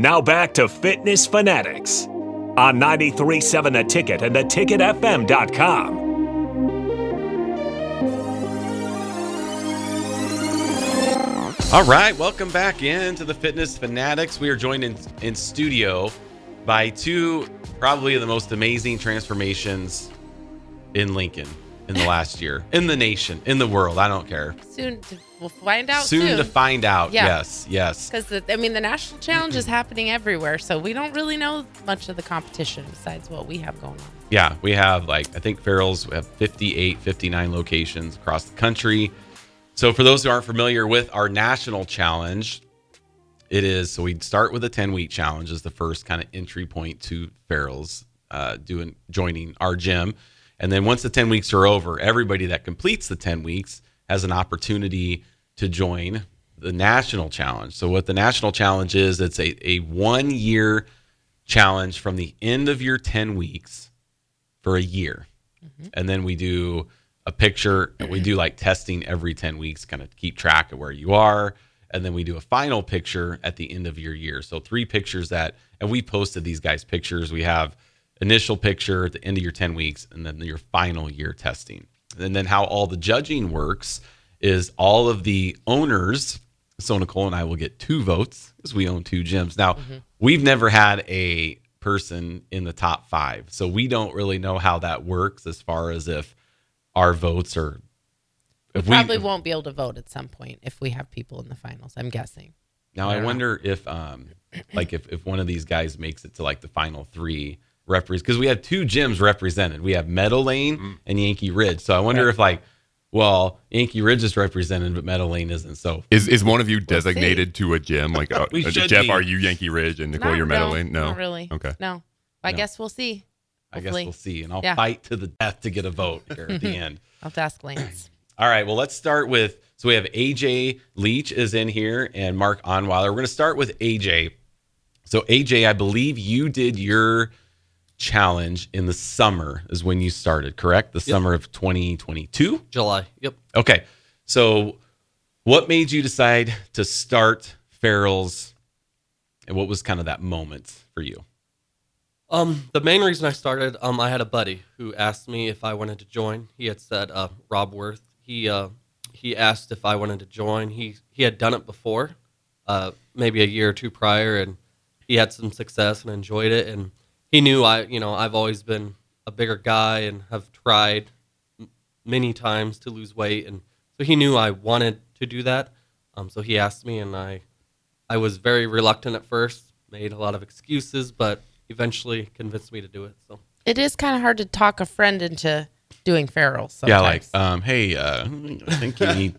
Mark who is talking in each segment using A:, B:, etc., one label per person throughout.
A: Now back to Fitness Fanatics on 937 The Ticket and theticketfm.com.
B: All right, welcome back into the Fitness Fanatics. We are joined in, in studio by two probably the most amazing transformations in Lincoln in the last year, in the nation, in the world. I don't care.
C: Soon to, we'll find out
B: Soon,
C: soon.
B: to find out.
C: Yeah.
B: Yes, yes.
C: because I mean the national challenge is happening everywhere, so we don't really know much of the competition besides what we have going on.
B: Yeah, we have like, I think Farrell's we have 58, 59 locations across the country. So for those who aren't familiar with our national challenge, it is so we'd start with a 10 week challenge as the first kind of entry point to Farrell's uh, doing joining our gym. And then once the 10 weeks are over, everybody that completes the 10 weeks has an opportunity to join the national challenge. So what the national challenge is, it's a, a one year challenge from the end of your 10 weeks for a year. Mm-hmm. And then we do a picture and we do like testing every 10 weeks, kind of keep track of where you are. And then we do a final picture at the end of your year. So three pictures that, and we posted these guys' pictures. We have initial picture at the end of your 10 weeks and then your final year testing. And then how all the judging works is all of the owners, so Nicole and I will get two votes because we own two gyms. Now, we've never had a person in the top five. So we don't really know how that works as far as if our votes are.
C: We probably won't be able to vote at some point if we have people in the finals. I'm guessing.
B: Now I wonder if, um, like, if, if one of these guys makes it to like the final three referees, because we have two gyms represented. We have Meadow Lane and Yankee Ridge. So I wonder if like, well, Yankee Ridge is represented, but Meadow Lane isn't. So
D: Is is one of you designated to a gym? Like, uh,
B: We
D: uh, Jeff,
B: be.
D: are you Yankee Ridge and Nicole,
C: Not-
D: you're
C: no,
D: Meadow Lane? No,
C: not really.
D: Okay.
C: No, I
B: No.
C: guess we'll see.
B: I guess we'll see. And I'll
C: Yeah.
B: fight to the death to get a vote here at the end.
C: I'll have to ask Lance.
B: All right. Well, let's start with so we have AJ Leach is in here and Mark Onweiler. We're going to start with AJ. So AJ, I believe you did your challenge in the summer is when you started, correct? The summer of 2022.
E: July. Yep.
B: Okay. So what made you decide to start Farrell's and what was kind of that moment for you?
E: Um, the main reason I started, um, I had a buddy who asked me if I wanted to join. He had said, uh, Rob Worth. He uh, he asked if I wanted to join. He he had done it before, uh, maybe a year or two prior, and he had some success and enjoyed it. And he knew I, you know, I've always been a bigger guy and have tried m- many times to lose weight, and so he knew I wanted to do that. Um, so he asked me, and I I was very reluctant at first, made a lot of excuses, but eventually convinced me to do it. So
C: It is kind of hard to talk a friend into doing Farrell. Sometimes.
B: Yeah, like um, hey, uh, I think you need,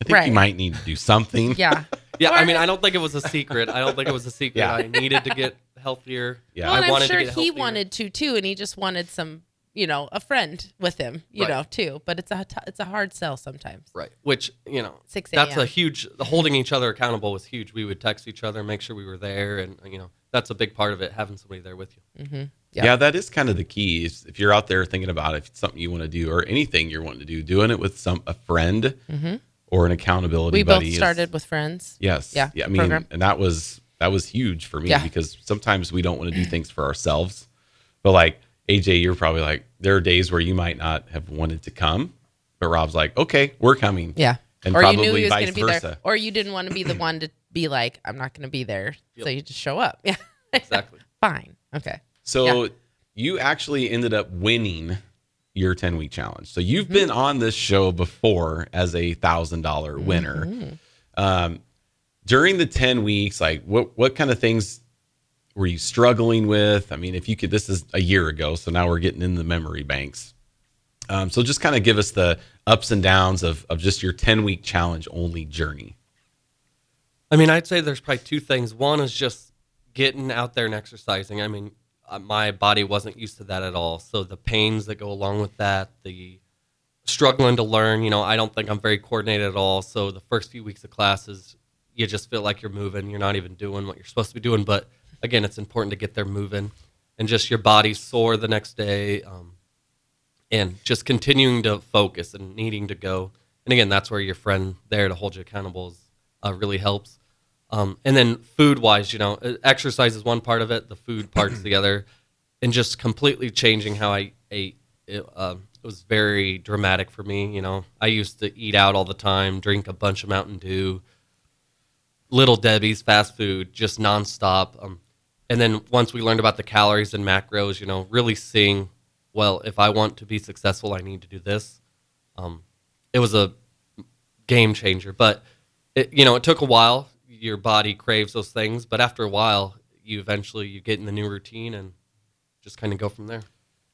B: I think you might need to do something.
C: yeah.
E: yeah,
C: Or-
E: I mean, I don't think it was a secret. I don't think it was a secret.
B: Yeah.
E: I needed to get healthier.
B: Yeah.
C: Well, and
E: I
C: I'm sure
E: to get
C: he wanted to too, and he just wanted some, you know, a friend with him, you
E: Right.
C: know, too. But it's a t- it's a hard sell sometimes.
E: Right. Which, you know,
C: 6
E: that's a
C: a.m..
E: huge, holding each other accountable was huge. We would text each other, make sure we were there. And, uh, you know, that's a big part of it, having somebody there with you. Mm-hmm.
C: Yeah.
B: Yeah, that is kind of the key. Is if you're out there thinking about it, if it's something you want to do or anything you're wanting to do, doing it with some a friend mm-hmm. Or an accountability.
C: We both
B: buddy. is-
C: started with friends.
B: yes,
C: Yeah,
B: yeah. I mean,
C: program.
B: and that was that was huge for me
C: Yeah.
B: because sometimes we don't want to do things for ourselves. But like AJ, you're probably like there are days where you might not have wanted to come, but Rob's like, okay, we're coming.
C: Yeah.
B: and
C: or
B: probably
C: you knew he was
B: vice
C: be
B: versa.
C: there, or you didn't want to be the one to be like, I'm not going to be there, so you just show up. Yeah.
E: Exactly.
C: Fine. Okay.
B: So
C: Yeah.
B: you actually ended up winning your 10 week challenge. So you've
C: Mm-hmm.
B: been on this show before as a thousand dollar winner.
C: Mm-hmm.
B: Um, during the 10 weeks, like what, what kind of things were you struggling with? I mean, if you could, this is a year ago. So now we're getting in the memory banks. Um, so just kind of give us the ups and downs of, of just your 10 week challenge only journey.
E: I mean, I'd say there's probably two things. One is just getting out there and exercising. I mean, my body wasn't used to that at all. So the pains that go along with that, the struggling to learn, you know, I don't think I'm very coordinated at all. So the first few weeks of classes, you just feel like you're moving. You're not even doing what you're supposed to be doing. But again, it's important to get there moving and just your body's sore the next day. Um, and just continuing to focus and needing to go. And again, that's where your friend there to hold you accountable is, uh, really helps. Um, and then food wise, you know, uh, exercise is one part of it, the food part's the other, and just completely changing how I ate. It, um, it was very dramatic for me. You know, I used to eat out all the time, drink a bunch of Mountain Dew, Little Debbie's, fast food, just nonstop. Um, and then once we learned about the calories and macros, you know, really seeing, well, if I want to be successful, I need to do this. Um, it was a game changer, but it, you know, it took a while. Your body craves those things, but after a while, you eventually you get in the new routine and just kind of go from there.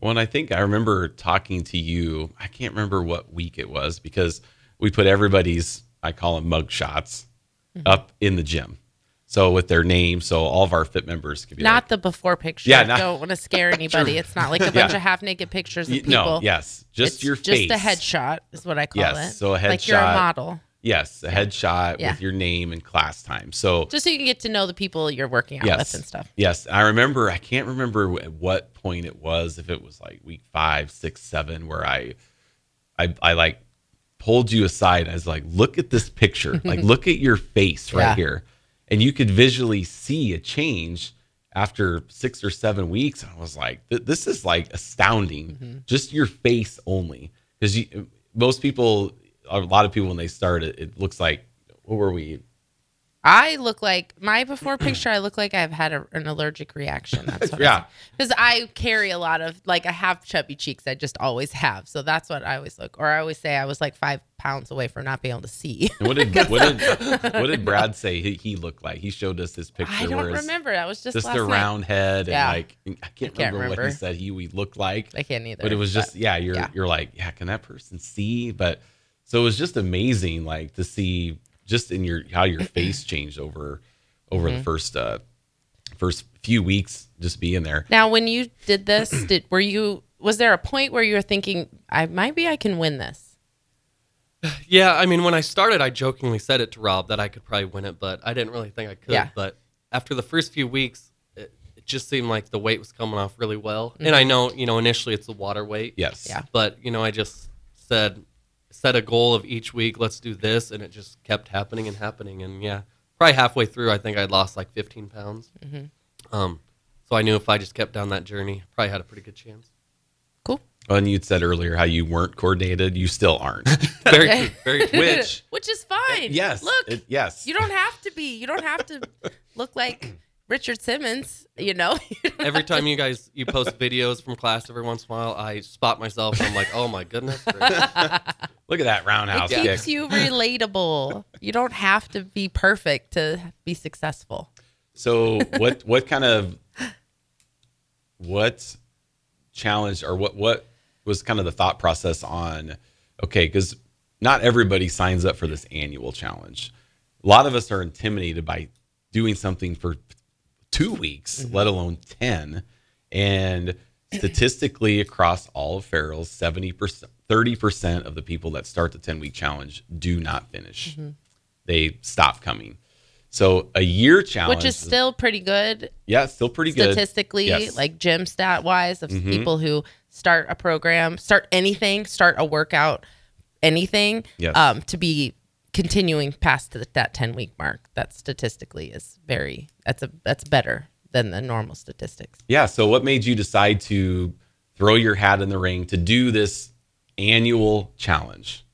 B: Well, and I think I remember talking to you. I can't remember what week it was because we put everybody's, I call them mug shots,
C: Mm-hmm.
B: up in the gym. So with their name, so all of our fit members could be
C: Not
B: like,
C: the before picture.
B: Yeah,
C: Yeah,
B: not-
C: don't want to scare anybody. It's not like a bunch
B: Yeah.
C: of half naked pictures of people.
B: no, yes, just
C: It's
B: your
C: just
B: face.
C: a headshot is what I call
B: Yes,
C: it.
B: so a headshot,
C: like you're a model,
B: Yes, a headshot
C: Yeah.
B: with your name and class time. So
C: just so you can get to know the people you're working out
B: yes,
C: with and stuff.
B: Yes, I remember. I can't remember at what point it was. If it was like week five, six, seven, where I, I, I like pulled you aside. I was like, "Look at this picture. like, look at your face right
C: Yeah.
B: here," and you could visually see a change after six or seven weeks. I was like, "This is like astounding.
C: Mm-hmm.
B: Just your face only." Because most people, a lot of people, when they start, it, it looks like what were we?
C: I look like my before picture. I look like I've had a, an allergic reaction. That's what
B: Yeah.
C: Because I carry a lot of like I have chubby cheeks. I just always have. So that's what I always look. Or I always say I was like five pounds away from not being able to see.
B: What did what did what did Brad say he, he looked like? He showed us his picture.
C: I don't remember. That was just
B: Just a
C: night.
B: round head and
C: Yeah.
B: like I can't,
C: can't
B: remember, what he said he we looked like.
C: I can't either.
B: but it was just yeah, you're
C: yeah.
B: you're like yeah, can that person see? But so it was just amazing, like to see just in your how your face changed over over
C: Mm-hmm.
B: the first uh first few weeks just being there.
C: Now, when you did this, did were you was there a point where you were thinking, I maybe I can win this?
E: Yeah, I mean, when I started, I jokingly said it to Rob that I could probably win it, but I didn't really think I could.
C: Yeah.
E: But after the first few weeks, it, it just seemed like the weight was coming off really well. And
C: Mm-hmm.
E: I know, you know, initially it's the water weight.
B: Yes.
C: Yeah.
E: But you know, I just said set a goal of each week. Let's do this, and it just kept happening and happening. And yeah, probably halfway through, I think I'd lost like 15 pounds. Um, so I knew if I just kept down that journey, probably had a pretty good chance.
C: Cool.
B: And you'd said earlier how you weren't coordinated. You still aren't.
E: Very true. Very true.
B: Which
C: Which is fine.
B: yes.
C: Look,
B: it- yes.
C: you don't have to be. You don't have to look like Richard Simmons. You know.
E: Every time you guys you post videos from class every once in a while, I spot myself I'm like, oh my goodness.
B: Look at that roundhouse
C: it
B: kick.
C: keeps you relatable. You don't have to be perfect to be successful.
B: So what what kind of what challenge or what what was kind of the thought process on okay because not everybody signs up for this annual challenge a lot of us are intimidated by doing something for two weeks mm-hmm. let alone 10 and statistically across all of Farrell's 70% 30% of the people that start the 10 week challenge do not finish they stop coming so a year challenge
C: Which is still pretty good
B: yeah, still pretty good.
C: statistically,
B: Yes. Mm-hmm.
C: like gym stat wise, of people who start a program, start anything, start a workout, anything,
B: Yes.
C: um, to be continuing past the, that 10 week mark. That statistically is very, that's a, that's better than the normal statistics.
B: yeah. So, what made you decide to throw your hat in the ring to do this annual challenge?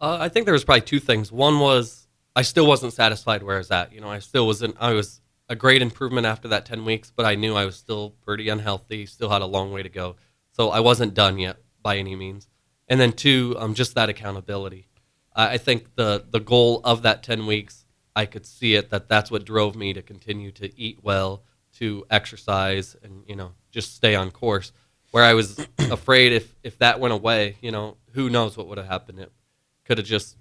E: Uh, I think there was probably two things. One was I still wasn't satisfied where I was at. You know, I still wasn't. I was a great improvement after that ten weeks, but I knew I was still pretty unhealthy. Still had a long way to go. So I wasn't done yet by any means. And then two, um, just that accountability. I I think the the goal of that ten weeks, I could see it that that's what drove me to continue to eat well, to exercise, and you know just stay on course. Where I was afraid if if that went away, you know, who knows what would have happened. It could have just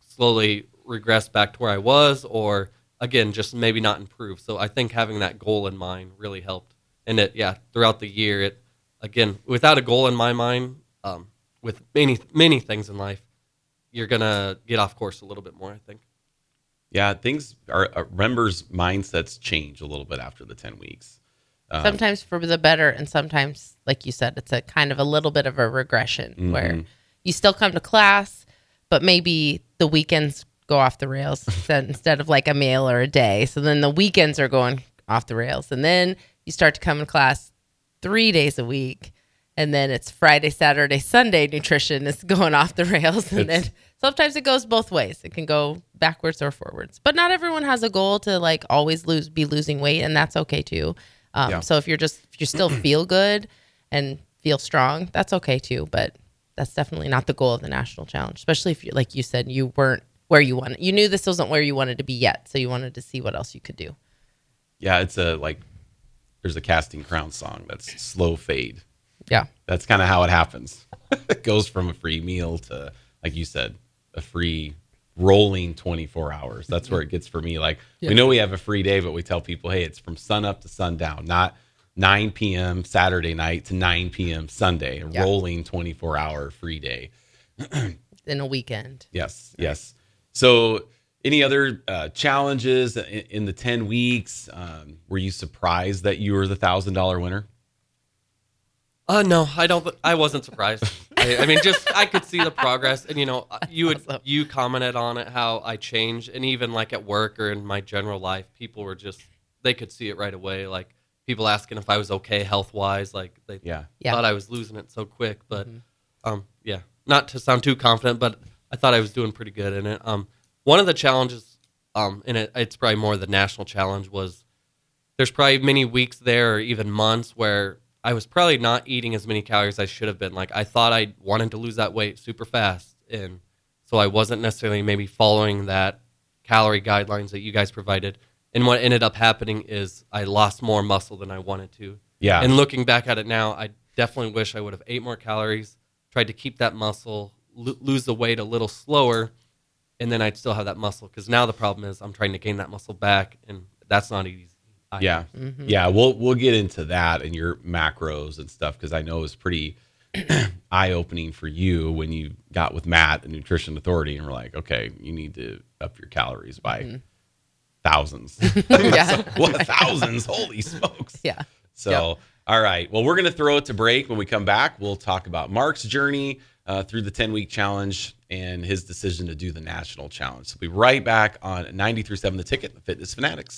E: slowly regressed back to where I was, or again, just maybe not improve. So I think having that goal in mind really helped. And it, yeah, throughout the year, it again, without a goal in my mind, um, with many many things in life, you're gonna get off course a little bit more. I think.
B: Yeah, things are uh, members' mindsets change a little bit after the ten weeks. Um,
C: sometimes for the better, and sometimes, like you said, it's a kind of a little bit of a regression
B: Mm-hmm.
C: where you still come to class, but maybe the weekends go off the rails instead, of like a meal or a day. So then the weekends are going off the rails. And then you start to come in class three days a week. And then it's Friday, Saturday, Sunday nutrition is going off the rails. And
B: It's-
C: then sometimes it goes both ways. It can go backwards or forwards. But not everyone has a goal to like always lose be losing weight, and that's okay too. Um,
B: Yeah.
C: So if you're just if you still feel good and feel strong, that's okay too. But that's definitely not the goal of the national challenge, especially if you like you said you weren't where you wanted. You knew this wasn't where you wanted to be yet, so you wanted to see what else you could do.
B: Yeah, it's a like there's a casting crown song that's slow fade.
C: Yeah.
B: That's kind of how it happens. it goes from a free meal to like you said, a free rolling 24 hours. That's where it gets for me. Like we know we have a free day, but we tell people, hey, it's from sun up to sundown, not 9 p.m. Saturday night to 9 p.m. Sunday, a
C: Yeah.
B: rolling 24 hour free day.
C: In a weekend.
B: Yes, yes. So, any other uh, challenges in, in the 10 weeks? Um, were you surprised that you were the thousand dollar winner?
E: Uh, no, I don't. I wasn't surprised. I, I mean, just I could see the progress, and you know, uh, you would
C: awesome.
E: you commented on it how I changed, and even like at work or in my general life, people were just they could see it right away. Like people asking if I was okay health wise, like they
B: Yeah.
C: Yeah.
E: thought I was losing it so quick. But um, yeah, not to sound too confident, but I thought I was doing pretty good in it. Um, one of the challenges, um, in it, it's probably more the national challenge was there's probably many weeks there or even months where I was probably not eating as many calories as I should have been. Like I thought I wanted to lose that weight super fast, and so I wasn't necessarily maybe following that calorie guidelines that you guys provided. And what ended up happening is I lost more muscle than I wanted to.
B: Yeah.
E: And looking back at it now, I definitely wish I would have ate more calories, tried to keep that muscle, lo- lose the weight a little slower, and then I'd still have that muscle. Because now the problem is I'm trying to gain that muscle back, and that's not easy. Either.
B: Yeah. Yeah. We'll we'll get into that and your macros and stuff because I know it's pretty eye opening for you when you got with Matt, the nutrition authority, and we're like, okay, you need to up your calories by thousands.
C: Yeah.
B: what thousands? Holy smokes.
C: Yeah.
B: So, all right. Well, we're going to throw it to break. When we come back, we'll talk about Mark's journey uh, through the 10 week challenge and his decision to do the national challenge. So, we'll be right back on 93.7 The Ticket, the Fitness Fanatics.